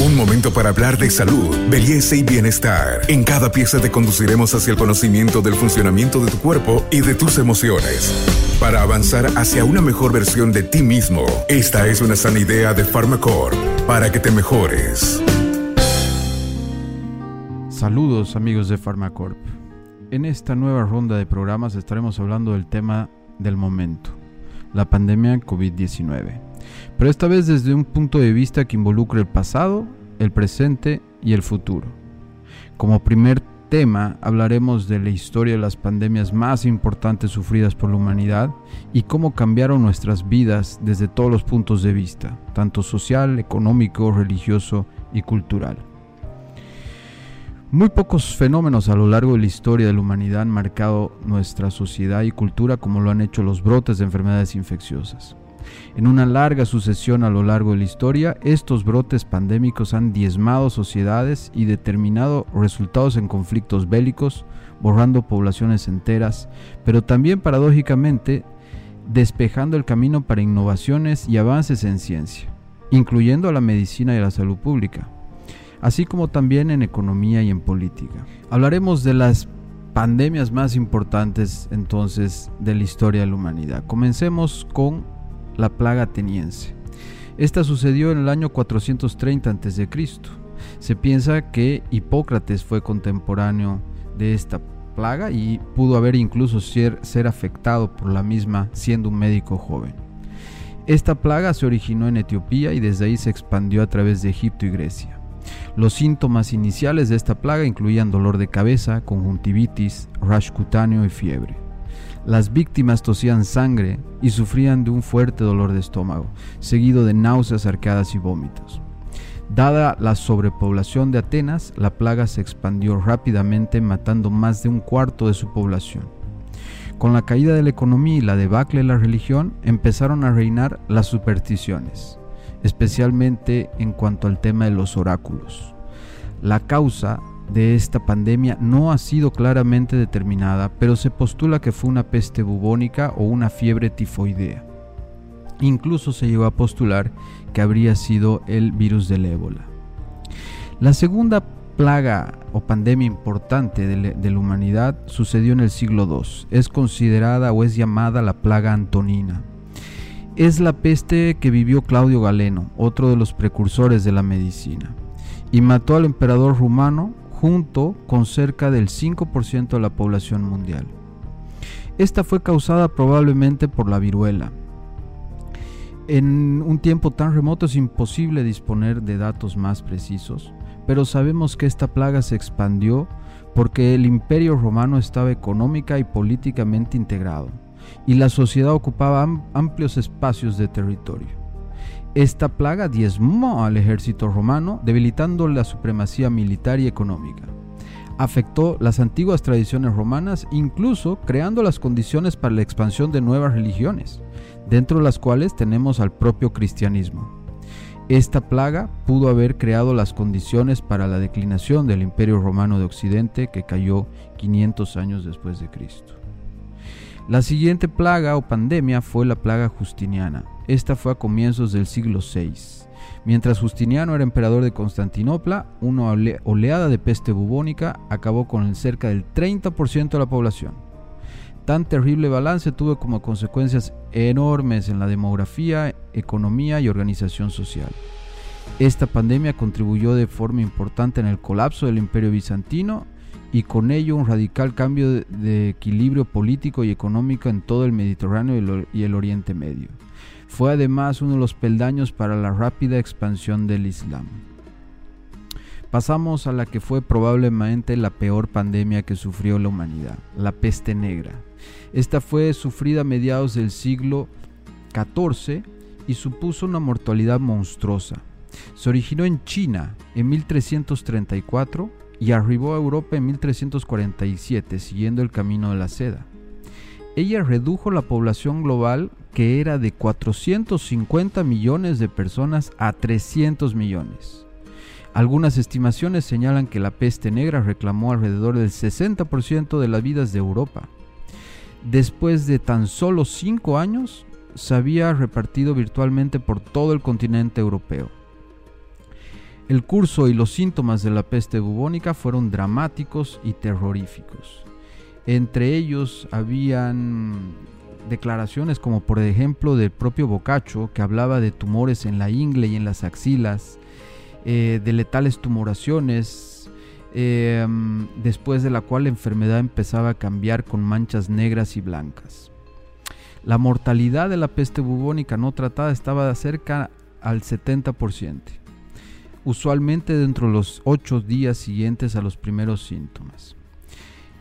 Un momento para hablar de salud, belleza y bienestar. En cada pieza te conduciremos hacia el conocimiento del funcionamiento de tu cuerpo y de tus emociones. Para avanzar hacia una mejor versión de ti mismo, esta es una sana idea de Pharmacorp para que te mejores. Saludos amigos de Pharmacorp. En esta nueva ronda de programas estaremos hablando del tema del momento, la pandemia COVID-19. Pero esta vez desde un punto de vista que involucre el pasado, el presente y el futuro. Como primer tema hablaremos de la historia de las pandemias más importantes sufridas por la humanidad y cómo cambiaron nuestras vidas desde todos los puntos de vista, tanto social, económico, religioso y cultural. Muy pocos fenómenos a lo largo de la historia de la humanidad han marcado nuestra sociedad y cultura como lo han hecho los brotes de enfermedades infecciosas. En una larga sucesión a lo largo de la historia, estos brotes pandémicos han diezmado sociedades y determinado resultados en conflictos bélicos, borrando poblaciones enteras, pero también paradójicamente despejando el camino para innovaciones y avances en ciencia, incluyendo la medicina y la salud pública así como también en economía y en política. Hablaremos de las pandemias más importantes entonces de la historia de la humanidad. Comencemos con la plaga ateniense. Esta sucedió en el año 430 a.C. Se piensa que Hipócrates fue contemporáneo de esta plaga y pudo haber incluso ser, ser afectado por la misma siendo un médico joven. Esta plaga se originó en Etiopía y desde ahí se expandió a través de Egipto y Grecia. Los síntomas iniciales de esta plaga incluían dolor de cabeza, conjuntivitis, rash cutáneo y fiebre. Las víctimas tosían sangre y sufrían de un fuerte dolor de estómago, seguido de náuseas arcadas y vómitos. Dada la sobrepoblación de Atenas, la plaga se expandió rápidamente matando más de un cuarto de su población. Con la caída de la economía y la debacle de la religión, empezaron a reinar las supersticiones especialmente en cuanto al tema de los oráculos. La causa de esta pandemia no ha sido claramente determinada, pero se postula que fue una peste bubónica o una fiebre tifoidea. Incluso se llegó a postular que habría sido el virus del ébola. La segunda plaga o pandemia importante de, la humanidad sucedió en el siglo II. Es considerada o es llamada la plaga antonina es la peste que vivió Claudio Galeno, otro de los precursores de la medicina, y mató al emperador rumano junto con cerca del 5% de la población mundial. Esta fue causada probablemente por la viruela. En un tiempo tan remoto es imposible disponer de datos más precisos, pero sabemos que esta plaga se expandió porque el imperio romano estaba económica y políticamente integrado y la sociedad ocupaba amplios espacios de territorio. Esta plaga diezmó al ejército romano, debilitando la supremacía militar y económica. Afectó las antiguas tradiciones romanas, incluso creando las condiciones para la expansión de nuevas religiones, dentro de las cuales tenemos al propio cristianismo. Esta plaga pudo haber creado las condiciones para la declinación del Imperio Romano de Occidente que cayó 500 años después de Cristo. La siguiente plaga o pandemia fue la plaga Justiniana. Esta fue a comienzos del siglo VI. Mientras Justiniano era emperador de Constantinopla, una oleada de peste bubónica acabó con cerca del 30% de la población. Tan terrible balance tuvo como consecuencias enormes en la demografía, economía y organización social. Esta pandemia contribuyó de forma importante en el colapso del imperio bizantino y con ello un radical cambio de, equilibrio político y económico en todo el Mediterráneo y el Oriente Medio. Fue además uno de los peldaños para la rápida expansión del Islam. Pasamos a la que fue probablemente la peor pandemia que sufrió la humanidad, la peste negra. Esta fue sufrida a mediados del siglo XIV y supuso una mortalidad monstruosa. Se originó en China en 1334 y arribó a Europa en 1347 siguiendo el camino de la seda. Ella redujo la población global que era de 450 millones de personas a 300 millones. Algunas estimaciones señalan que la peste negra reclamó alrededor del 60% de las vidas de Europa. Después de tan solo 5 años, se había repartido virtualmente por todo el continente europeo. El curso y los síntomas de la peste bubónica fueron dramáticos y terroríficos. Entre ellos habían declaraciones como por ejemplo del propio Boccaccio que hablaba de tumores en la ingle y en las axilas, eh, de letales tumoraciones, eh, después de la cual la enfermedad empezaba a cambiar con manchas negras y blancas. La mortalidad de la peste bubónica no tratada estaba cerca al 70% usualmente dentro de los ocho días siguientes a los primeros síntomas.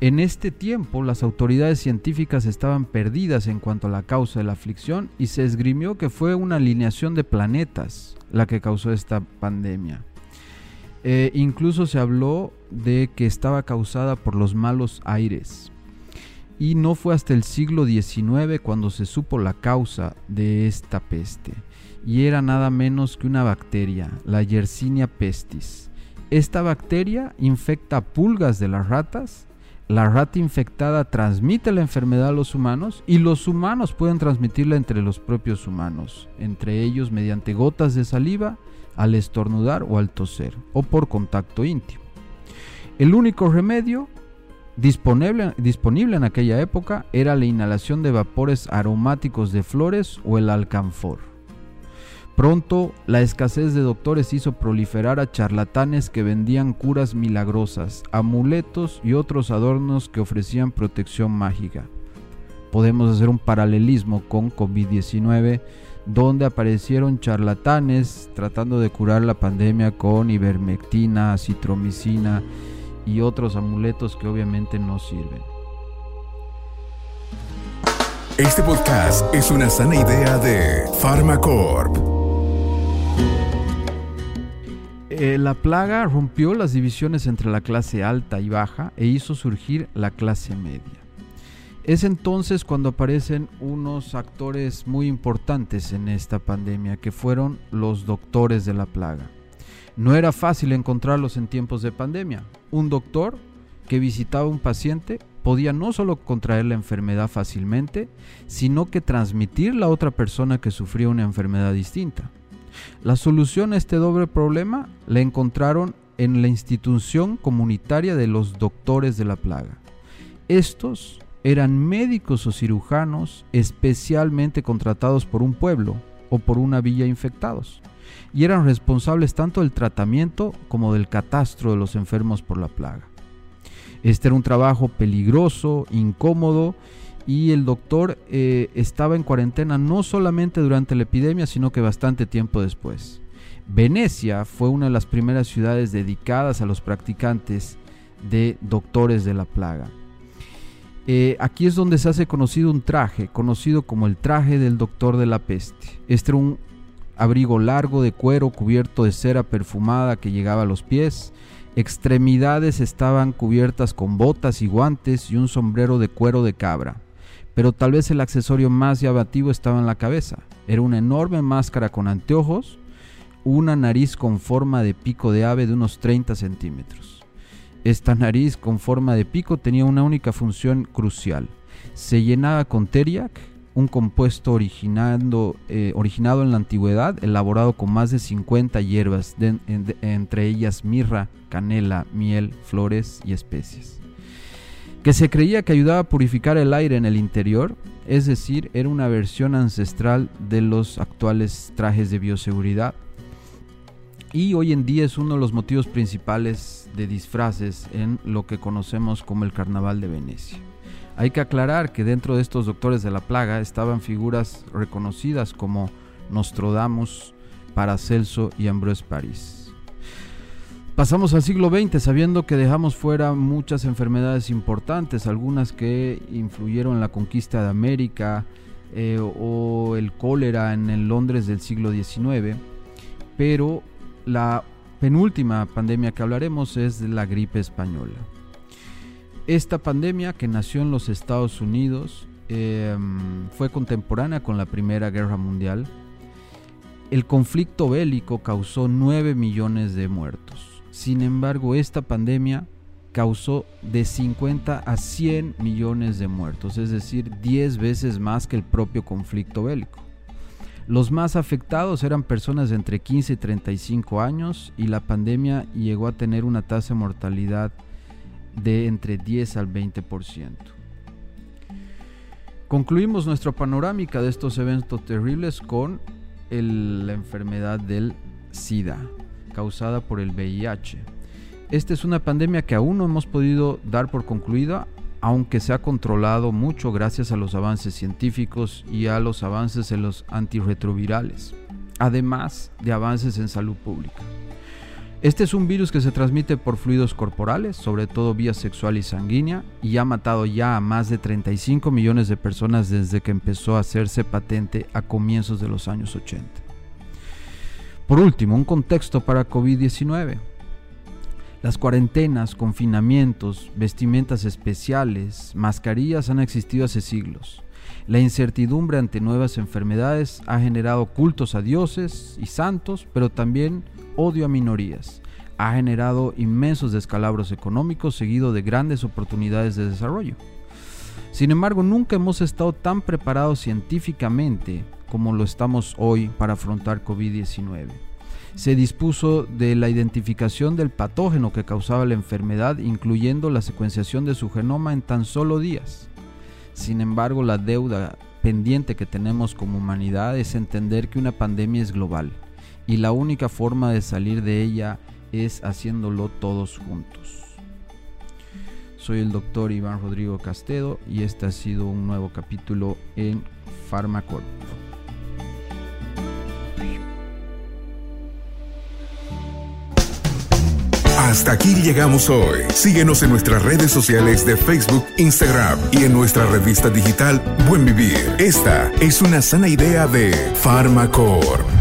En este tiempo las autoridades científicas estaban perdidas en cuanto a la causa de la aflicción y se esgrimió que fue una alineación de planetas la que causó esta pandemia. Eh, incluso se habló de que estaba causada por los malos aires. Y no fue hasta el siglo XIX cuando se supo la causa de esta peste y era nada menos que una bacteria, la Yersinia pestis. Esta bacteria infecta pulgas de las ratas, la rata infectada transmite la enfermedad a los humanos y los humanos pueden transmitirla entre los propios humanos, entre ellos mediante gotas de saliva, al estornudar o al toser, o por contacto íntimo. El único remedio disponible, disponible en aquella época era la inhalación de vapores aromáticos de flores o el alcanfor. Pronto, la escasez de doctores hizo proliferar a charlatanes que vendían curas milagrosas, amuletos y otros adornos que ofrecían protección mágica. Podemos hacer un paralelismo con COVID-19, donde aparecieron charlatanes tratando de curar la pandemia con ivermectina, citromicina y otros amuletos que obviamente no sirven. Este podcast es una sana idea de Pharmacorp. Eh, la plaga rompió las divisiones entre la clase alta y baja e hizo surgir la clase media. Es entonces cuando aparecen unos actores muy importantes en esta pandemia, que fueron los doctores de la plaga. No era fácil encontrarlos en tiempos de pandemia. Un doctor que visitaba a un paciente podía no solo contraer la enfermedad fácilmente, sino que transmitirla a otra persona que sufría una enfermedad distinta. La solución a este doble problema la encontraron en la institución comunitaria de los doctores de la plaga. Estos eran médicos o cirujanos especialmente contratados por un pueblo o por una villa infectados y eran responsables tanto del tratamiento como del catastro de los enfermos por la plaga. Este era un trabajo peligroso, incómodo y el doctor eh, estaba en cuarentena no solamente durante la epidemia, sino que bastante tiempo después. Venecia fue una de las primeras ciudades dedicadas a los practicantes de doctores de la plaga. Eh, aquí es donde se hace conocido un traje, conocido como el traje del doctor de la peste. Este era un abrigo largo de cuero cubierto de cera perfumada que llegaba a los pies. Extremidades estaban cubiertas con botas y guantes y un sombrero de cuero de cabra pero tal vez el accesorio más llamativo estaba en la cabeza. Era una enorme máscara con anteojos, una nariz con forma de pico de ave de unos 30 centímetros. Esta nariz con forma de pico tenía una única función crucial. Se llenaba con teriac, un compuesto originado, eh, originado en la antigüedad, elaborado con más de 50 hierbas, entre ellas mirra, canela, miel, flores y especies que se creía que ayudaba a purificar el aire en el interior, es decir, era una versión ancestral de los actuales trajes de bioseguridad. Y hoy en día es uno de los motivos principales de disfraces en lo que conocemos como el Carnaval de Venecia. Hay que aclarar que dentro de estos doctores de la plaga estaban figuras reconocidas como Nostradamus, Paracelso y Ambrose París. Pasamos al siglo XX sabiendo que dejamos fuera muchas enfermedades importantes, algunas que influyeron en la conquista de América eh, o el cólera en Londres del siglo XIX, pero la penúltima pandemia que hablaremos es la gripe española. Esta pandemia que nació en los Estados Unidos em, fue contemporánea con la Primera Guerra Mundial. El conflicto bélico causó 9 millones de muertos. Sin embargo, esta pandemia causó de 50 a 100 millones de muertos, es decir, 10 veces más que el propio conflicto bélico. Los más afectados eran personas de entre 15 y 35 años y la pandemia llegó a tener una tasa de mortalidad de entre 10 al 20%. Concluimos nuestra panorámica de estos eventos terribles con la enfermedad del SIDA, causada por el VIH. Esta es una pandemia que aún no hemos podido dar por concluida, aunque se ha controlado mucho gracias a los avances científicos y a los avances en los antirretrovirales, además de avances en salud pública. Este es un virus que se transmite por fluidos corporales, sobre todo vía sexual y sanguínea, y ha matado ya a más de 35 millones de personas desde que empezó a hacerse patente a comienzos de los años 80. Por último, un contexto para COVID-19. Las cuarentenas, confinamientos, vestimentas especiales, mascarillas han existido hace siglos. La incertidumbre ante nuevas enfermedades ha generado cultos a dioses y santos, pero también odio a minorías. Ha generado inmensos descalabros económicos seguido de grandes oportunidades de desarrollo. Sin embargo, nunca hemos estado tan preparados científicamente como lo estamos hoy para afrontar COVID-19. Se dispuso de la identificación del patógeno que causaba la enfermedad, incluyendo la secuenciación de su genoma en tan solo días. Sin embargo, la deuda pendiente que tenemos como humanidad es entender que una pandemia es global y la única forma de salir de ella es haciéndolo todos juntos. Soy el doctor Iván Rodrigo Castedo y este ha sido un nuevo capítulo en Pharmacorp. Hasta aquí llegamos hoy. Síguenos en nuestras redes sociales de Facebook, Instagram y en nuestra revista digital Buen Vivir. Esta es una sana idea de Pharmacorp.